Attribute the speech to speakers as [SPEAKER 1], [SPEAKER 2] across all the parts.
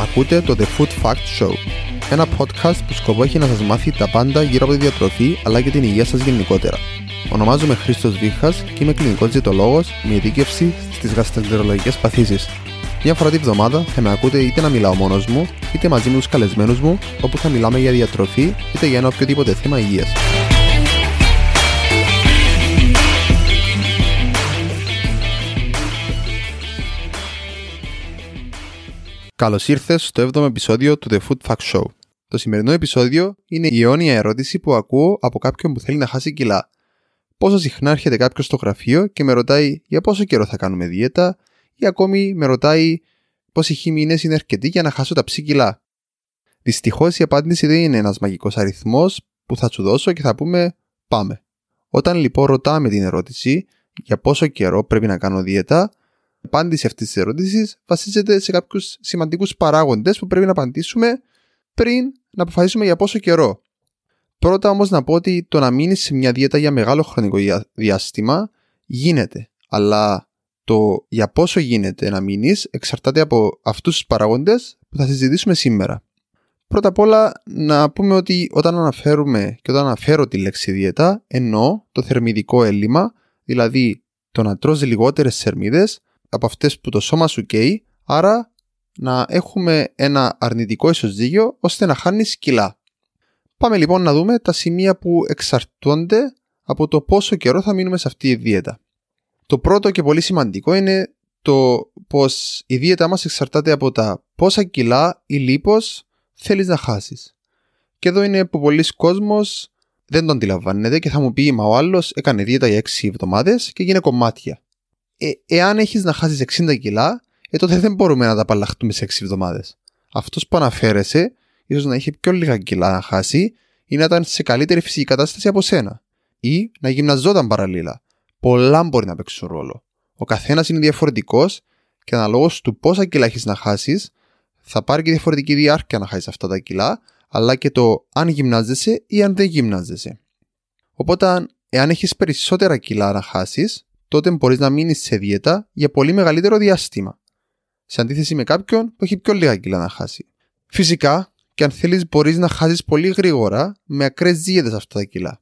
[SPEAKER 1] Ακούτε το The Food Fact Show, ένα podcast που σκοπό έχει να σας μάθει τα πάντα γύρω από τη διατροφή αλλά και την υγεία σας γενικότερα. Ονομάζομαι Χρήστος Βίχας και είμαι κλινικός διαιτολόγος με ειδίκευση στις γαστρεντερολογικές παθήσεις. Μια φορά τη βδομάδα θα με ακούτε είτε να μιλάω μόνος μου, είτε μαζί με τους καλεσμένους μου, όπου θα μιλάμε για διατροφή είτε για ένα οποιοδήποτε θέμα υγείας. Καλώς ήρθες στο 7ο επεισόδιο του The Food Fact Show. Το σημερινό επεισόδιο είναι η αιώνια ερώτηση που ακούω από κάποιον που θέλει να χάσει κιλά. Πόσο συχνά έρχεται κάποιος στο γραφείο και με ρωτάει για πόσο καιρό θα κάνουμε δίαιτα, ή ακόμη με ρωτάει πόσοι μήνε είναι αρκετοί για να χάσω τα ψή κιλά. Δυστυχώς η απάντηση δεν είναι ένας μαγικός αριθμός που θα σου δώσω και θα πούμε πάμε. Όταν λοιπόν ρωτάμε την ερώτηση για πόσο καιρό πρέπει να κάνω δίαιτα, η απάντηση αυτής της ερώτησης βασίζεται σε κάποιους σημαντικούς παράγοντες που πρέπει να απαντήσουμε πριν να αποφασίσουμε για πόσο καιρό. Πρώτα όμως να πω ότι το να μείνεις σε μια δίαιτα για μεγάλο χρονικό διάστημα γίνεται, αλλά το για πόσο γίνεται να μείνεις εξαρτάται από αυτούς τους παράγοντες που θα συζητήσουμε σήμερα. Πρώτα απ' όλα να πούμε ότι όταν αναφέρουμε και όταν αναφέρω τη λέξη δίαιτα εννοώ το θερμιδικό έλλειμμα, δηλαδή το να τρως λιγότερες θερμίδες από αυτές που το σώμα σου καίει, άρα να έχουμε ένα αρνητικό ισοζύγιο ώστε να χάνεις κιλά. Πάμε λοιπόν να δούμε τα σημεία που εξαρτώνται από το πόσο καιρό θα μείνουμε σε αυτή η δίαιτα. Το πρώτο και πολύ σημαντικό είναι το πως η δίαιτα μας εξαρτάται από τα πόσα κιλά ή λίπος θέλεις να χάσεις. Και εδώ είναι που πολλοί κόσμος δεν το αντιλαμβάνεται και θα μου πει μα ο άλλος έκανε δίαιτα για 6 εβδομάδες και έγινε κομμάτια ε, εάν έχεις να χάσεις 60 κιλά, ε, τότε δεν μπορούμε να τα απαλλαχτούμε σε 6 εβδομάδες. Αυτός που αναφέρεσαι, ίσως να έχει πιο λίγα κιλά να χάσει ή να ήταν σε καλύτερη φυσική κατάσταση από σένα. Ή να γυμναζόταν παραλλήλα. Πολλά μπορεί να παίξουν ρόλο. Ο καθένας είναι διαφορετικός και αναλόγως του πόσα κιλά έχεις να χάσεις, θα πάρει και διαφορετική διάρκεια να χάσεις αυτά τα κιλά, αλλά και το αν γυμνάζεσαι ή αν δεν γυμνάζεσαι. Οπότε, εάν έχεις περισσότερα κιλά να χάσεις, τότε μπορείς να μείνεις σε δίαιτα για πολύ μεγαλύτερο διάστημα. Σε αντίθεση με κάποιον που έχει πιο λίγα κιλά να χάσει. Φυσικά, και αν θέλεις, μπορείς να χάσεις πολύ γρήγορα με ακραίες δίαιτες αυτά τα κιλά.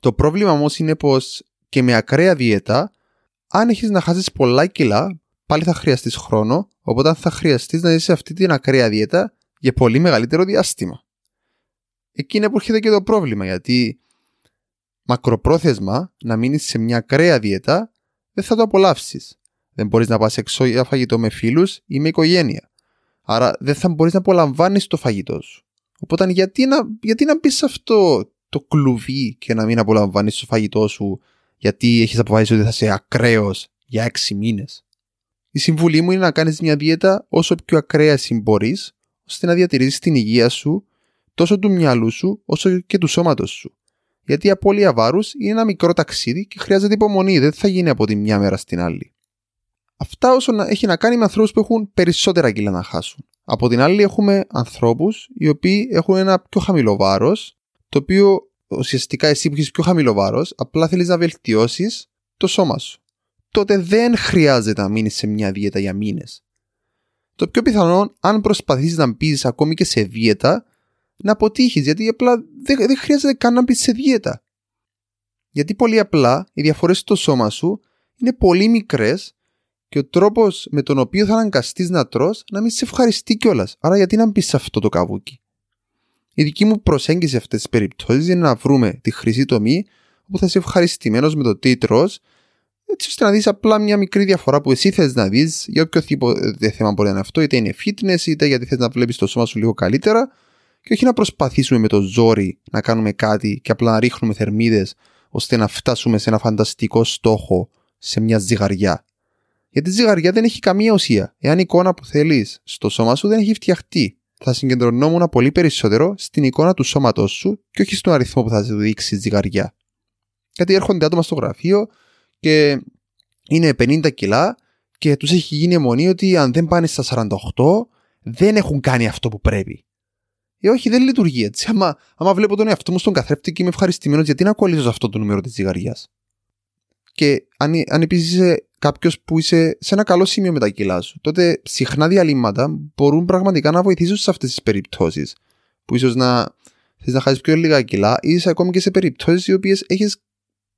[SPEAKER 1] Το πρόβλημα όμως είναι πως και με ακραία δίαιτα, αν έχεις να χάσεις πολλά κιλά, πάλι θα χρειαστείς χρόνο, οπότε θα χρειαστείς να είσαι σε αυτή την ακραία δίαιτα για πολύ μεγαλύτερο διάστημα. Εκεί είναι που έρχεται και το πρόβλημα, γιατί μακροπρόθεσμα να μείνεις σε μια ακραία δίαιτα δεν θα το απολαύσεις. Δεν μπορείς να πας έξω για φαγητό με φίλους ή με οικογένεια. Άρα δεν θα μπορείς να απολαμβάνεις το φαγητό σου. Οπότε γιατί να, γιατί να μπεις σε αυτό το κλουβί και να μην απολαμβάνεις το φαγητό σου γιατί έχεις αποφασίσει ότι θα είσαι ακραίος για έξι μήνες; Η συμβουλή μου είναι να κάνεις μια δίαιτα όσο πιο ακραία εσύ μπορεί, ώστε να διατηρήσεις την υγεία σου τόσο του μυαλού σου όσο και του σώματος σου. Γιατί η απώλεια βάρους είναι ένα μικρό ταξίδι και χρειάζεται υπομονή, δεν θα γίνει από τη μια μέρα στην άλλη. Αυτά όσο έχει να κάνει με ανθρώπους που έχουν περισσότερα κιλά να χάσουν. Από την άλλη, έχουμε ανθρώπους οι οποίοι έχουν ένα πιο χαμηλό βάρος, το οποίο ουσιαστικά εσύ που έχεις πιο χαμηλό βάρος, απλά θέλεις να βελτιώσεις το σώμα σου. Τότε δεν χρειάζεται να μείνεις σε μια δίαιτα για μήνες. Το πιο πιθανό, αν προσπαθήσεις να μπεις ακόμη και σε δίαιτα, να αποτύχεις, γιατί απλά δεν, δεν χρειάζεται καν να μπεις σε δίαιτα. Γιατί πολύ απλά οι διαφορές στο σώμα σου είναι πολύ μικρές και ο τρόπος με τον οποίο θα αναγκαστείς να τρως να μην σε ευχαριστεί κιόλας. Άρα, γιατί να μπεις σε αυτό το καβούκι; Η δική μου προσέγγιση σε αυτές τις περιπτώσεις είναι να βρούμε τη χρυσή τομή όπου θα είσαι ευχαριστημένος με το τι τρως, έτσι ώστε να δεις απλά μια μικρή διαφορά που εσύ θες να δεις για οποιοδήποτε θέμα μπορεί να είναι αυτό, είτε είναι fitness, είτε γιατί θες να βλέπεις το σώμα σου λίγο καλύτερα, και όχι να προσπαθήσουμε με το ζόρι να κάνουμε κάτι και απλά να ρίχνουμε θερμίδες ώστε να φτάσουμε σε ένα φανταστικό στόχο σε μια ζυγαριά. Γιατί η ζυγαριά δεν έχει καμία ουσία. Εάν η εικόνα που θέλεις στο σώμα σου δεν έχει φτιαχτεί, θα συγκεντρωνόμουν πολύ περισσότερο στην εικόνα του σώματός σου και όχι στον αριθμό που θα σου δείξει η ζυγαριά. Γιατί έρχονται άτομα στο γραφείο και είναι 50 κιλά και τους έχει γίνει αιμονή ότι αν δεν πάνε στα 48 δεν έχουν κάνει αυτό που πρέπει. Ε, όχι, δεν λειτουργεί έτσι. Άμα, άμα βλέπω τον εαυτό μου στον καθρέφτη και είμαι ευχαριστημένος, γιατί να κολλήσω σε αυτό το νούμερο της ζυγαριάς; Και αν, αν επίσης είσαι κάποιος που είσαι σε ένα καλό σημείο με τα κιλά σου, τότε συχνά διαλύματα μπορούν πραγματικά να βοηθήσουν σε αυτές τις περιπτώσεις. Που ίσως να θες να χάσεις πιο λίγα κιλά, ή είσαι ακόμη και σε περιπτώσεις οι οποίες είσαι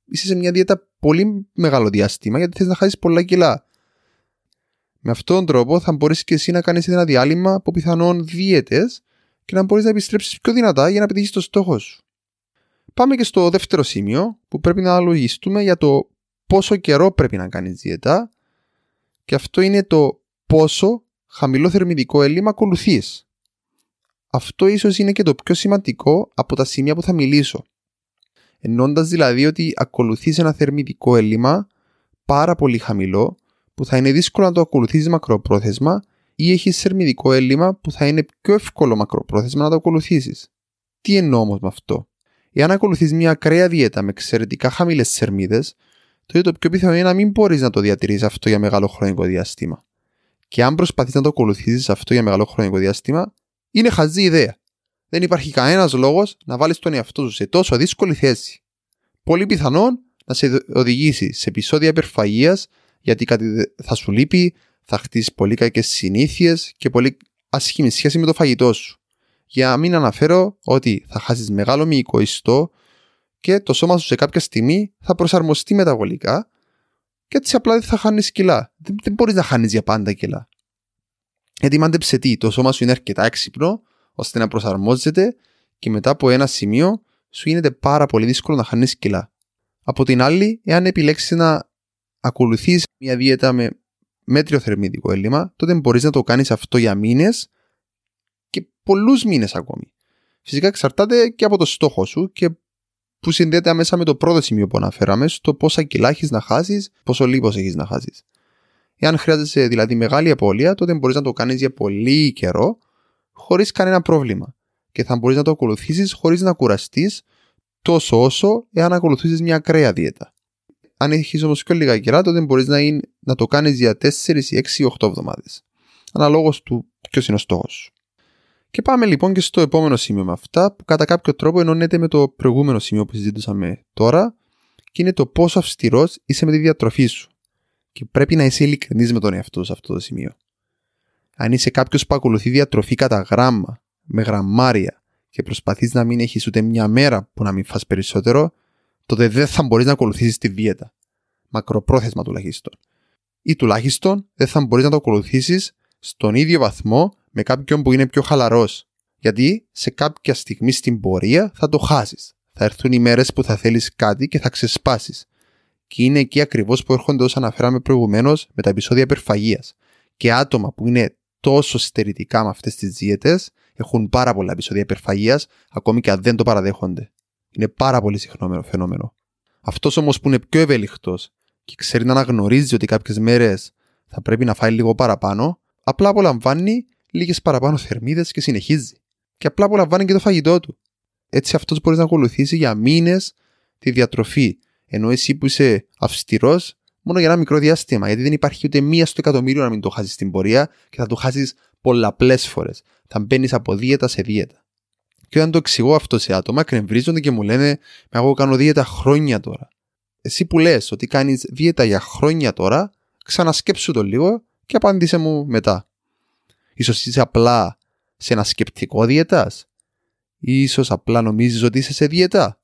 [SPEAKER 1] σε μια δίαιτα πολύ μεγάλο διάστημα γιατί θες να χάσεις πολλά κιλά. Με αυτόν τον τρόπο θα μπορέσεις και εσύ να κάνεις ένα διάλειμμα από πιθανόν δίαιτες και να μπορείς να επιστρέψεις πιο δυνατά για να πετύχεις το στόχο σου. Πάμε και στο δεύτερο σημείο που πρέπει να λογιστούμε για το πόσο καιρό πρέπει να κάνεις δίαιτα και αυτό είναι το πόσο χαμηλό θερμιδικό έλλειμμα ακολουθείς. Αυτό ίσως είναι και το πιο σημαντικό από τα σημεία που θα μιλήσω. Ενώντα δηλαδή ότι ακολουθείς ένα θερμιδικό έλλειμμα πάρα πολύ χαμηλό που θα είναι δύσκολο να το ακολουθήσει μακροπρόθεσμα ή έχεις θερμιδικό έλλειμμα που θα είναι πιο εύκολο μακροπρόθεσμα να το ακολουθήσεις. Τι εννοώ όμως με αυτό; Εάν ακολουθείς μια ακραία δίαιτα με εξαιρετικά χαμηλές θερμίδες, τότε το πιο πιθανό είναι να μην μπορείς να το διατηρήσει αυτό για μεγάλο χρονικό διάστημα. Και αν προσπαθείς να το ακολουθήσεις αυτό για μεγάλο χρονικό διάστημα, είναι χαζή ιδέα. Δεν υπάρχει κανένας λόγος να βάλεις τον εαυτό σου σε τόσο δύσκολη θέση. Πολύ πιθανόν να σε οδηγήσει σε επεισόδια υπερφαγίας γιατί κάτι θα σου λείπει, θα χτίσει πολύ κακές συνήθειες και πολύ ασχήμη σχέση με το φαγητό σου. Για να μην αναφέρω ότι θα χάσεις μεγάλο μυϊκό ιστό και το σώμα σου σε κάποια στιγμή θα προσαρμοστεί μεταβολικά και έτσι απλά δεν θα χάνεις κιλά. Δεν, δεν μπορείς να χάνεις για πάντα κιλά. Γιατί μάντεψε τι, το σώμα σου είναι αρκετά έξυπνο ώστε να προσαρμόζεται και μετά από ένα σημείο σου γίνεται πάρα πολύ δύσκολο να χάνεις κιλά. Από την άλλη, εάν επιλέξεις να ακολουθείς μια δίαιτα με μέτριο θερμίδικο έλλειμμα, τότε μπορείς να το κάνεις αυτό για μήνες και πολλούς μήνες ακόμη. Φυσικά εξαρτάται και από το στόχο σου και που συνδέεται αμέσα με το πρώτο σημείο που αναφέραμε, στο πόσα κιλά έχεις να χάσεις, πόσο λίγο έχεις να χάσεις. Εάν χρειάζεσαι δηλαδή μεγάλη απώλεια, τότε μπορείς να το κάνεις για πολύ καιρό, χωρίς κανένα πρόβλημα. Και θα μπορείς να το ακολουθήσεις χωρίς να κουραστείς τόσο όσο εάν ακολουθήσεις μια ακραία δίαιτα. Αν έχεις όμως πιο λίγα κιλά, τότε μπορείς να, να το κάνεις για 4 ή 6 ή 8 εβδομάδες. Αναλόγως του ποιος είναι ο στόχος σου. Και πάμε λοιπόν και στο επόμενο σημείο με αυτά, που κατά κάποιο τρόπο ενώνεται με το προηγούμενο σημείο που συζήτησαμε τώρα, και είναι το πόσο αυστηρός είσαι με τη διατροφή σου. Και πρέπει να είσαι ειλικρινής με τον εαυτό σου σε αυτό το σημείο. Αν είσαι κάποιος που ακολουθεί διατροφή κατά γράμμα, με γραμμάρια, και προσπαθείς να μην έχεις ούτε μια μέρα που να μην φας περισσότερο, τότε δεν θα μπορείς να ακολουθήσεις τη δίαιτα. Μακροπρόθεσμα τουλάχιστον. Ή τουλάχιστον δεν θα μπορείς να το ακολουθήσεις στον ίδιο βαθμό με κάποιον που είναι πιο χαλαρός. Γιατί σε κάποια στιγμή στην πορεία θα το χάσεις. Θα έρθουν οι μέρες που θα θέλεις κάτι και θα ξεσπάσεις. Και είναι εκεί ακριβώς που έρχονται όσα αναφέραμε προηγουμένως με τα επεισόδια υπερφαγίας. Και άτομα που είναι τόσο στερητικά με αυτές τις δίαιτες έχουν πάρα πολλά επεισόδια υπερφαγίας, ακόμη και αν δεν το παραδέχονται. Είναι πάρα πολύ συχνό φαινόμενο. Αυτός όμως που είναι πιο ευέλικτος και ξέρει να αναγνωρίζει ότι κάποιες μέρες θα πρέπει να φάει λίγο παραπάνω, απλά απολαμβάνει λίγες παραπάνω θερμίδες και συνεχίζει. Και απλά απολαμβάνει και το φαγητό του. Έτσι αυτός μπορείς να ακολουθήσει για μήνες τη διατροφή. Ενώ εσύ που είσαι αυστηρός, μόνο για ένα μικρό διάστημα. Γιατί δεν υπάρχει ούτε μία στο εκατομμύριο να μην το χάσεις στην πορεία και θα το χάσεις πολλαπλές φορές. Θα μπαίνεις από δίαιτα σε δίαιτα. Και όταν το εξηγώ αυτό σε άτομα, κρεμβρίζονται και μου λένε: Μα εγώ κάνω δίαιτα χρόνια τώρα. Εσύ που λες ότι κάνεις δίαιτα για χρόνια τώρα, ξανασκέψου το λίγο και απάντησε μου μετά. Ίσως είσαι απλά σε ένα σκεπτικό διαιτάς. Ίσως απλά νομίζεις ότι είσαι σε διαιτά.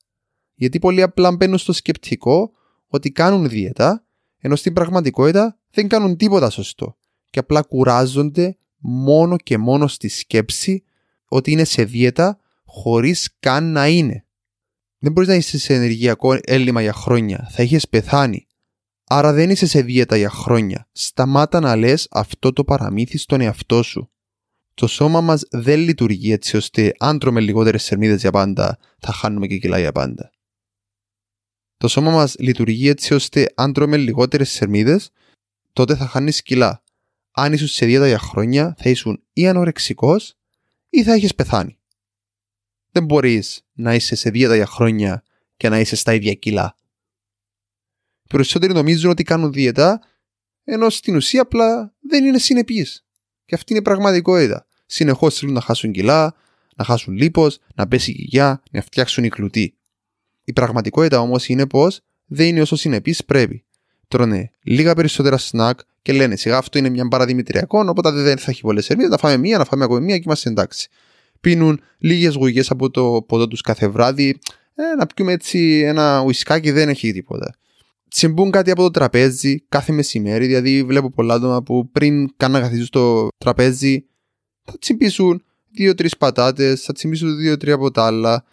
[SPEAKER 1] Γιατί πολλοί απλά μπαίνουν στο σκεπτικό ότι κάνουν δίαιτα, ενώ στην πραγματικότητα δεν κάνουν τίποτα σωστό. Και απλά κουράζονται μόνο και μόνο στη σκέψη ότι είναι σε δίαιτα χωρίς καν να είναι. Δεν μπορείς να είσαι σε ενεργειακό έλλειμμα για χρόνια. Θα είχες πεθάνει. Άρα δεν είσαι σε δίαιτα για χρόνια. Σταμάτα να λες αυτό το παραμύθι στον εαυτό σου. Το σώμα μας δεν λειτουργεί έτσι ώστε αν τρώμε λιγότερες σερμίδες για πάντα θα χάνουμε και κιλά για πάντα. Το σώμα μας λειτουργεί έτσι ώστε αν τρώμε λιγότερες σερμίδες τότε θα χάνεις κιλά. Αν ήσουν σε δίαιτα για χρόνια θα ήσουν ή ανορεξικός ή θα έχεις πεθάνει. Δεν μπορείς να είσαι σε δίαιτα για χρόνια και να είσαι στα ίδια κιλά περισσότεροι νομίζουν ότι κάνουν δίαιτα, ενώ στην ουσία απλά δεν είναι συνεπείς. Και αυτή είναι η πραγματικότητα. Συνεχώς θέλουν να χάσουν κιλά, να χάσουν λίπος, να πέσει η γυγιά, να φτιάξουν η κλουτή. Η πραγματικότητα όμως είναι πως δεν είναι όσο συνεπείς πρέπει. τρώνε λίγα περισσότερα σνακ και λένε σιγά αυτό είναι μια παραδημητριακό, οπότε δεν θα έχει πολλές σερμίδε. Να φάμε μία, να φάμε ακόμη μία και είμαστε εντάξει. Πίνουν λίγες γουγιές από το ποτό τους κάθε βράδυ. Ε, να πιούμε έτσι ένα ουισκάκι δεν έχει τίποτα. Τσιμπούν κάτι από το τραπέζι κάθε μεσημέρι, δηλαδή βλέπω πολλά άτομα που πριν καν να καθίσουν στο τραπέζι θα τσιμπήσουν δύο-τρεις πατάτες, θα τσιμπήσουν δύο-τρία από τα άλλα.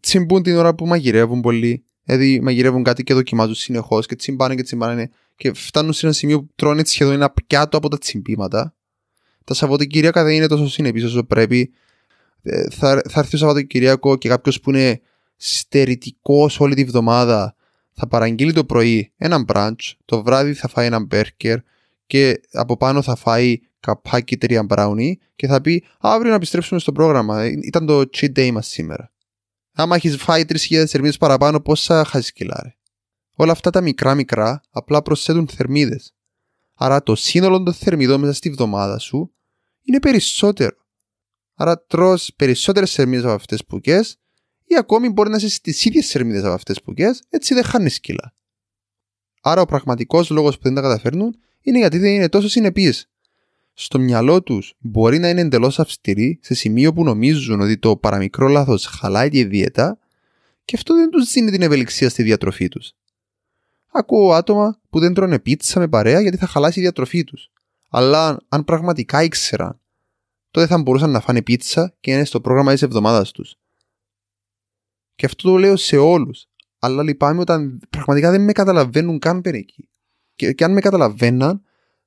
[SPEAKER 1] Τσιμπούν την ώρα που μαγειρεύουν πολύ. Δηλαδή μαγειρεύουν κάτι και δοκιμάζουν συνεχώς και τσιμπάνε και τσιμπάνε και φτάνουν σε ένα σημείο που τρώνε σχεδόν ένα πιάτο από τα τσιμπήματα. Τα Σαββατοκύριακα δεν είναι τόσο συνεπείς όσο πρέπει. Ε, θα, θα έρθει το Σαββατοκύριακο και κάποιος που είναι στερητικός όλη τη βδομάδα θα παραγγείλει το πρωί ένα brunch, το βράδυ θα φάει ένα μπέρκερ και από πάνω θα φάει καπάκι τρία brownie και θα πει αύριο να επιστρέψουμε στο πρόγραμμα. Ήταν το cheat day μας σήμερα. Άμα έχεις φάει 3.000 θερμίδες παραπάνω, πόσα χάσεις κιλά, Όλα αυτά τα μικρά μικρά απλά προσθέτουν θερμίδες. Άρα το σύνολο των θερμιδών μέσα στη βδομάδα σου είναι περισσότερο. Άρα τρώ περισσότερες θερμίδες από αυτές που κες, ή ακόμη μπορεί να είσαι στι ίδιες θερμίδες από αυτές που κες, έτσι δεν χάνεις κιλά. Άρα ο πραγματικός λόγος που δεν τα καταφέρνουν είναι γιατί δεν είναι τόσο συνεπείς στο μυαλό τους μπορεί να είναι εντελώς αυστηροί σε σημείο που νομίζουν ότι το παραμικρό λάθος χαλάει τη δίαιτα και αυτό δεν τους δίνει την ευελιξία στη διατροφή τους. Ακούω άτομα που δεν τρώνε πίτσα με παρέα γιατί θα χαλάσει η διατροφή τους. Αλλά αν πραγματικά ήξεραν, τότε θα μπορούσαν να φάνε πίτσα και είναι στο πρόγραμμα της εβδομάδας τους. Και αυτό το λέω σε όλους. Αλλά λυπάμαι όταν πραγματικά δεν με καταλαβαίνουν καν περί Και, και αν με καταλαβαίναν,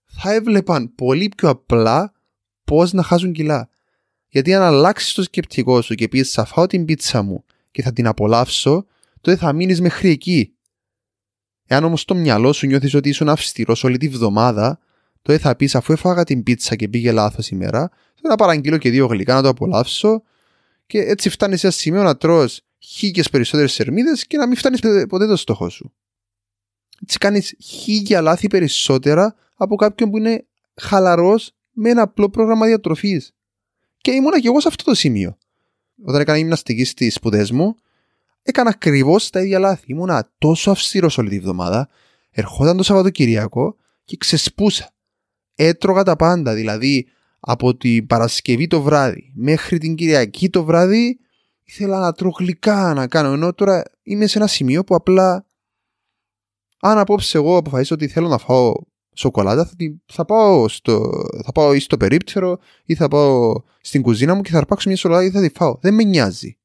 [SPEAKER 1] θα έβλεπαν πολύ πιο απλά πώς να χάσουν κιλά. Γιατί αν αλλάξεις το σκεπτικό σου και πεις θα φάω την πίτσα μου και θα την απολαύσω, τότε θα μείνεις μέχρι εκεί. Εάν όμως το μυαλό σου νιώθεις ότι ήσουν αυστηρός όλη τη βδομάδα, τότε θα πεις αφού έφαγα την πίτσα και πήγε λάθος ημέρα, θα παραγγείλω και δύο γλυκά να το απολαύσω και έτσι φτάνει σε ένα σημείο να τρώ χίλιες περισσότερες σερμίδε και να μην φτάνεις ποτέ το στόχο σου. Έτσι κάνεις χίλια λάθη περισσότερα από κάποιον που είναι χαλαρός με ένα απλό πρόγραμμα διατροφής. Και ήμουνα και εγώ σε αυτό το σημείο. Όταν έκανα γυμναστική στις σπουδές μου, έκανα ακριβώς τα ίδια λάθη. Ήμουνα τόσο αυστηρός όλη τη βδομάδα, ερχόταν το Σαββατοκυριακό και ξεσπούσα. Έτρωγα τα πάντα, δηλαδή από την Παρασκευή το βράδυ μέχρι την Κυριακή το βράδυ ήθελα να τρώω γλυκά να κάνω ενώ τώρα είμαι σε ένα σημείο που απλά αν απόψε εγώ αποφασίσω ότι θέλω να φάω σοκολάτα, θα, θα, πάω στο, θα πάω ή στο περίπτερο ή θα πάω στην κουζίνα μου και θα αρπάξω μια σοκολάτα ή θα τη φάω. Δεν με νοιάζει.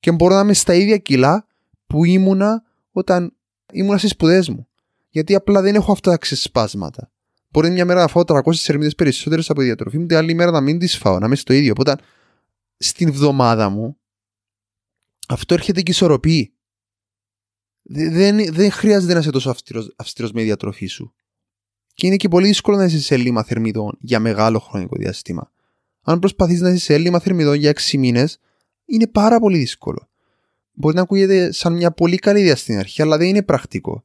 [SPEAKER 1] Και μπορώ να είμαι στα ίδια κιλά που ήμουνα όταν ήμουνα στις σπουδές μου. Γιατί απλά δεν έχω αυτά τα ξεσπάσματα. Μπορεί μια μέρα να φάω 300 σερμίδε περισσότερες από τη διατροφή μου, την άλλη μέρα να μην τις φάω, να είμαι στο ίδιο. Οπότε στην βδομάδα μου αυτό έρχεται και ισορροπεί. Δεν, δεν χρειάζεται να είσαι τόσο αυστηρός με τη διατροφή σου και είναι και πολύ δύσκολο να είσαι σε έλλειμμα θερμιδών για μεγάλο χρονικό διάστημα. Αν προσπαθείς να είσαι σε έλλειμμα θερμιδών για 6 μήνες, είναι πάρα πολύ δύσκολο. Μπορεί να ακούγεται σαν μια πολύ καλή ιδέα στην αρχή, αλλά δεν είναι πρακτικό.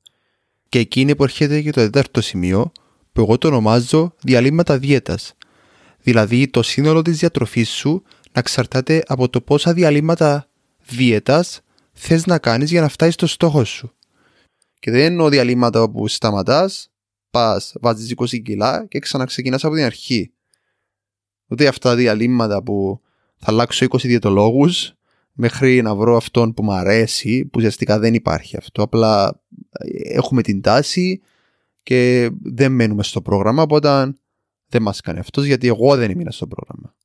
[SPEAKER 1] Και εκεί είναι που έρχεται και το τέταρτο σημείο, που εγώ το ονομάζω διαλύματα δίαιτας. Δηλαδή το σύνολο της διατροφής σου να εξαρτάται από το πόσα διαλύματα δίαιτας θες να κάνεις για να φτάσεις στο στόχο σου. Και δεν εννοώ διαλύματα όπου σταματάς, πας, βάζεις 20 κιλά και ξαναξεκινάς από την αρχή. Ούτε αυτά τα διαλύματα που θα αλλάξω 20 διαιτολόγους μέχρι να βρω αυτόν που μου αρέσει, που ουσιαστικά δεν υπάρχει αυτό. Απλά ε, έχουμε την τάση και δεν μένουμε στο πρόγραμμα, οπότε δεν μας κάνει αυτός γιατί εγώ δεν έμεινα στο πρόγραμμα.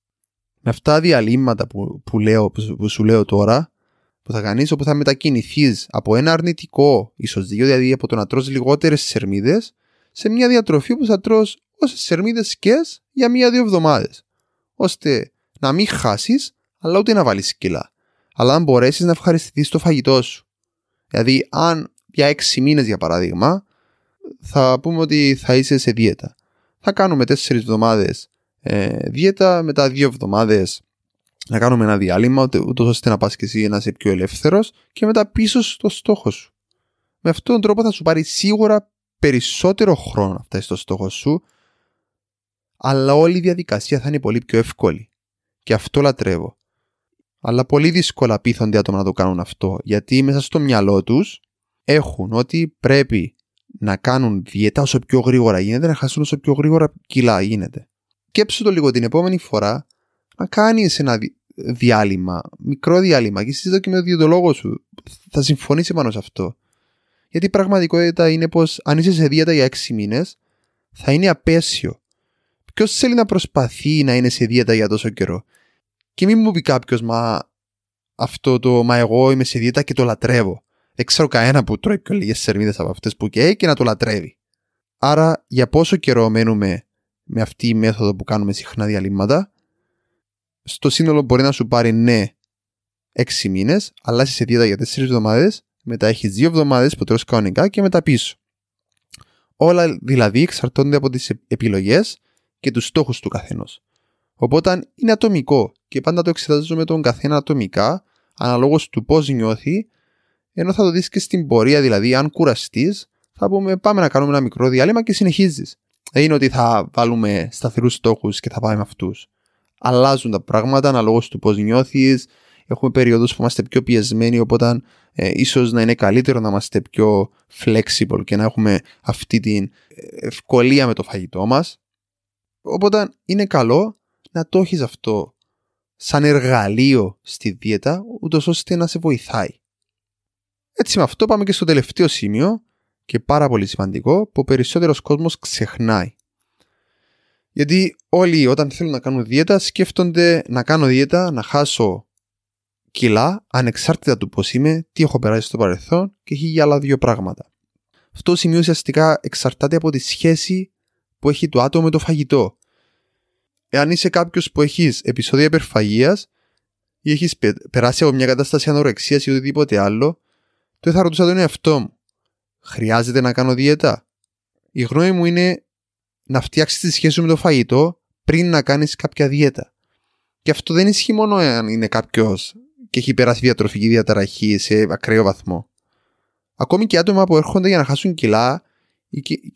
[SPEAKER 1] Με αυτά τα διαλύματα που, που, λέω, που σου λέω τώρα, που θα κάνεις όπου θα μετακινηθείς από ένα αρνητικό, ίσως δύο, δηλαδή από το να τρως λιγότερες σερμίδες, σε μια διατροφή που θα τρως όσες σερμίδες και για μία-δύο εβδομάδες. Ώστε να μην χάσεις, αλλά ούτε να βάλεις κιλά. Αλλά αν μπορέσεις να ευχαριστηθείς το φαγητό σου. Δηλαδή, αν για έξι μήνες για παράδειγμα, θα πούμε ότι θα είσαι σε δίαιτα. Θα κάνουμε τέσσερις εβδομάδες ε, δίαιτα, μετά δύο εβδομάδες να κάνουμε ένα διάλειμμα, ούτως ώστε να πας και εσύ να είσαι πιο ελεύθερος και μετά πίσω στο στόχο σου. Με αυτόν τον τρόπο θα σου πάρει σίγουρα περισσότερο χρόνο να φτάσεις στο στόχο σου, αλλά όλη η διαδικασία θα είναι πολύ πιο εύκολη. Και αυτό λατρεύω. Αλλά πολύ δύσκολα πείθονται άτομα να το κάνουν αυτό, γιατί μέσα στο μυαλό τους έχουν ότι πρέπει να κάνουν διέτα όσο πιο γρήγορα γίνεται, να χάσουν όσο πιο γρήγορα κιλά γίνεται. Σκέψου το λίγο την επόμενη φορά να κάνεις ένα διάλειμμα, μικρό διάλειμμα και συζητώ και με τον διαιτολόγο σου. Θα συμφωνήσει πάνω σε αυτό. Γιατί η πραγματικότητα είναι πως αν είσαι σε δίαιτα για 6 μήνες, θα είναι απέσιο. Ποιος θέλει να προσπαθεί να είναι σε δίαιτα για τόσο καιρό; Και μην μου πει κάποιος, μα αυτό το, μα εγώ είμαι σε δίαιτα και το λατρεύω. Δεν ξέρω κανένα που τρώει πιο λίγες σερμίδες από αυτές που καίει και να το λατρεύει. Άρα, για πόσο καιρό μένουμε με αυτή η μέθοδο που κάνουμε συχνά διαλύματα, στο σύνολο μπορεί να σου πάρει ναι 6 μήνες, αλλά είσαι σε δίαιτα για 4 εβδομάδες, μετά έχεις 2 εβδομάδες που τρως κανονικά και μετά πίσω. Όλα δηλαδή εξαρτώνται από τις επιλογές και τους στόχους του καθενός. Οπότε είναι ατομικό και πάντα το εξετάζουμε τον καθένα ατομικά, αναλόγως του πώς νιώθει, ενώ θα το δεις και στην πορεία, δηλαδή αν κουραστείς, θα πούμε πάμε να κάνουμε ένα μικρό διάλειμμα και συνεχίζεις. Δεν είναι ότι θα βάλουμε σταθερούς στόχους και θα πάμε με αυτούς. Αλλάζουν τα πράγματα αναλόγως του πώς νιώθεις. Έχουμε περίοδους που είμαστε πιο πιεσμένοι, οπότε ε, ίσως να είναι καλύτερο να είμαστε πιο flexible και να έχουμε αυτή την ευκολία με το φαγητό μας. Οπότε είναι καλό να το έχεις αυτό σαν εργαλείο στη δίαιτα, ούτως ώστε να σε βοηθάει. Έτσι με αυτό πάμε και στο τελευταίο σημείο και πάρα πολύ σημαντικό που ο περισσότερος κόσμος ξεχνάει. Γιατί όλοι όταν θέλουν να κάνουν δίαιτα σκέφτονται να κάνω δίαιτα, να χάσω κιλά ανεξάρτητα του πώς είμαι, τι έχω περάσει στο παρελθόν και έχει για άλλα δύο πράγματα. Αυτό σημείο ουσιαστικά εξαρτάται από τη σχέση που έχει το άτομο με το φαγητό. Εάν είσαι κάποιος που έχεις επεισόδια υπερφαγίας ή έχεις περάσει από μια κατάσταση ανορεξίας ή οτιδήποτε άλλο, τότε θα ρωτούσα τον εαυτό μου. Χρειάζεται να κάνω δίαιτα; Η γνώμη μου είναι να φτιάξεις τη σχέση σου με το φαγητό πριν να κάνεις κάποια δίαιτα. Και αυτό δεν ισχύει μόνο αν είναι κάποιος και έχει περάσει διατροφική διαταραχή σε ακραίο βαθμό. Ακόμη και άτομα που έρχονται για να χάσουν κιλά,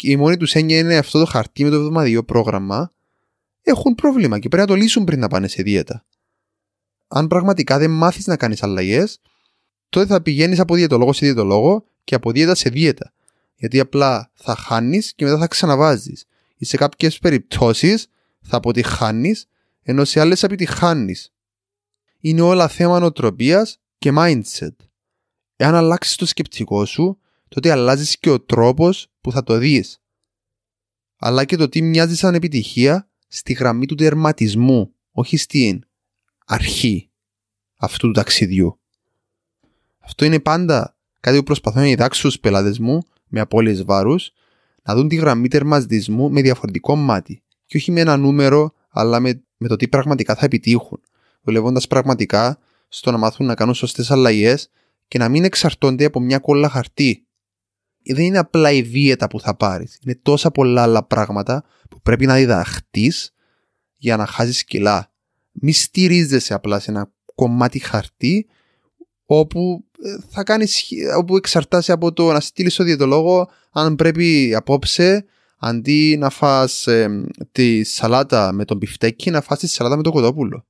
[SPEAKER 1] η μόνη τους έννοια είναι αυτό το χαρτί με το εβδομαδιαίο πρόγραμμα, έχουν πρόβλημα και πρέπει να το λύσουν πριν να πάνε σε δίαιτα. Αν πραγματικά δεν μάθεις να κάνεις αλλαγές, τότε θα πηγαίνεις από διαιτολόγο σε διαιτολόγο και από δίαιτα σε δίαιτα. Γιατί απλά θα χάνεις και μετά θα ξαναβάζεις. Ή σε κάποιες περιπτώσεις θα αποτυχάνεις, ενώ σε άλλες επιτυχάνεις. Είναι όλα θέμα νοοτροπίας και mindset. Εάν αλλάξεις το σκεπτικό σου, τότε αλλάζεις και ο τρόπος που θα το δεις. Αλλά και το τι μοιάζει σαν επιτυχία στη γραμμή του τερματισμού, όχι στην αρχή αυτού του ταξιδιού. Αυτό είναι πάντα κάτι που προσπαθώ να διδάξω στους πελάτες μου με απώλειες βάρους, να δουν τη γραμμή τερματισμού με διαφορετικό μάτι. Και όχι με ένα νούμερο, αλλά με, με το τι πραγματικά θα επιτύχουν. Δουλεύοντας πραγματικά στο να μάθουν να κάνουν σωστές αλλαγές και να μην εξαρτώνται από μια κόλλα χαρτί. Δεν είναι απλά η δίαιτα που θα πάρεις. Είναι τόσα πολλά άλλα πράγματα που πρέπει να διδαχτείς για να χάσεις κιλά. Μη στηρίζεσαι απλά σε ένα κομμάτι χαρτί όπου ε, θα κάνεις, όπου εξαρτάσαι από το να στείλεις στο διαιτολόγο αν πρέπει απόψε αντί να φας ε, τη σαλάτα με τον πιφτέκι να φας τη σαλάτα με το κοτόπουλο.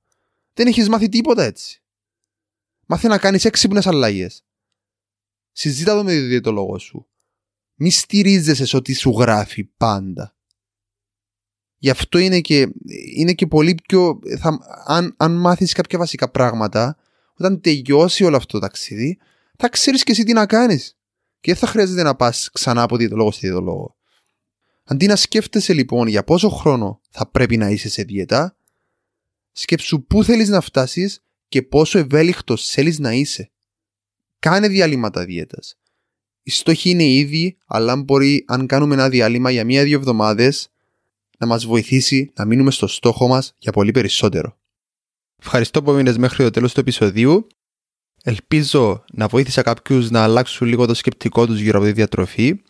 [SPEAKER 1] Δεν έχεις μάθει τίποτα έτσι. Μάθε να κάνεις έξυπνες αλλαγές. Συζήτα το με τον διαιτολόγο σου. Μη στηρίζεσαι σε ό,τι σου γράφει πάντα. Γι' αυτό είναι και, είναι και πολύ πιο... Θα, αν, αν μάθεις κάποια βασικά πράγματα όταν τελειώσει όλο αυτό το ταξίδι, θα ξέρεις και εσύ τι να κάνεις. Και δεν θα χρειάζεται να πας ξανά από διαιτολόγο σε διαιτολόγο. Αντί να σκέφτεσαι λοιπόν για πόσο χρόνο θα πρέπει να είσαι σε διαιτά, σκέψου πού θέλεις να φτάσεις και πόσο ευέλικτος θέλεις να είσαι. Κάνε διαλύματα δίαιτας. Η στόχη είναι ήδη, αλλά μπορεί, αν κάνουμε ένα διάλειμμα για μία-δύο εβδομάδες, να μας βοηθήσει να μείνουμε στο στόχο μας για πολύ περισσότερο. Ευχαριστώ που μείνες μέχρι το τέλος του επεισοδίου. Ελπίζω να βοήθησα κάποιους να αλλάξουν λίγο το σκεπτικό τους γύρω από τη διατροφή.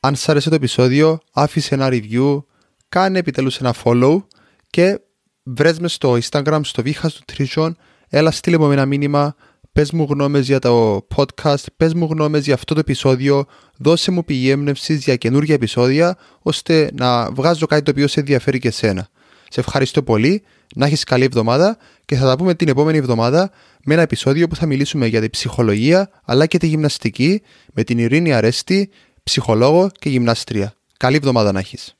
[SPEAKER 1] Αν σας άρεσε το επεισόδιο, άφησε ένα review, κάνε επιτέλους ένα follow και βρες μες στο Instagram, στο Vihas Nutrition, έλα στείλε μου ένα μήνυμα, πες μου γνώμες για το podcast, πες μου γνώμες για αυτό το επεισόδιο, δώσε μου πηγή έμπνευσης για καινούργια επεισόδια, ώστε να βγάζω κάτι το οποίο σε ενδιαφέρει και εσένα. Σε ευχαριστώ πολύ, να έχεις καλή εβδομάδα και θα τα πούμε την επόμενη εβδομάδα με ένα επεισόδιο που θα μιλήσουμε για την ψυχολογία αλλά και τη γυμναστική με την Ειρήνη Αρέστη, ψυχολόγο και γυμνάστρια. Καλή εβδομάδα να έχεις.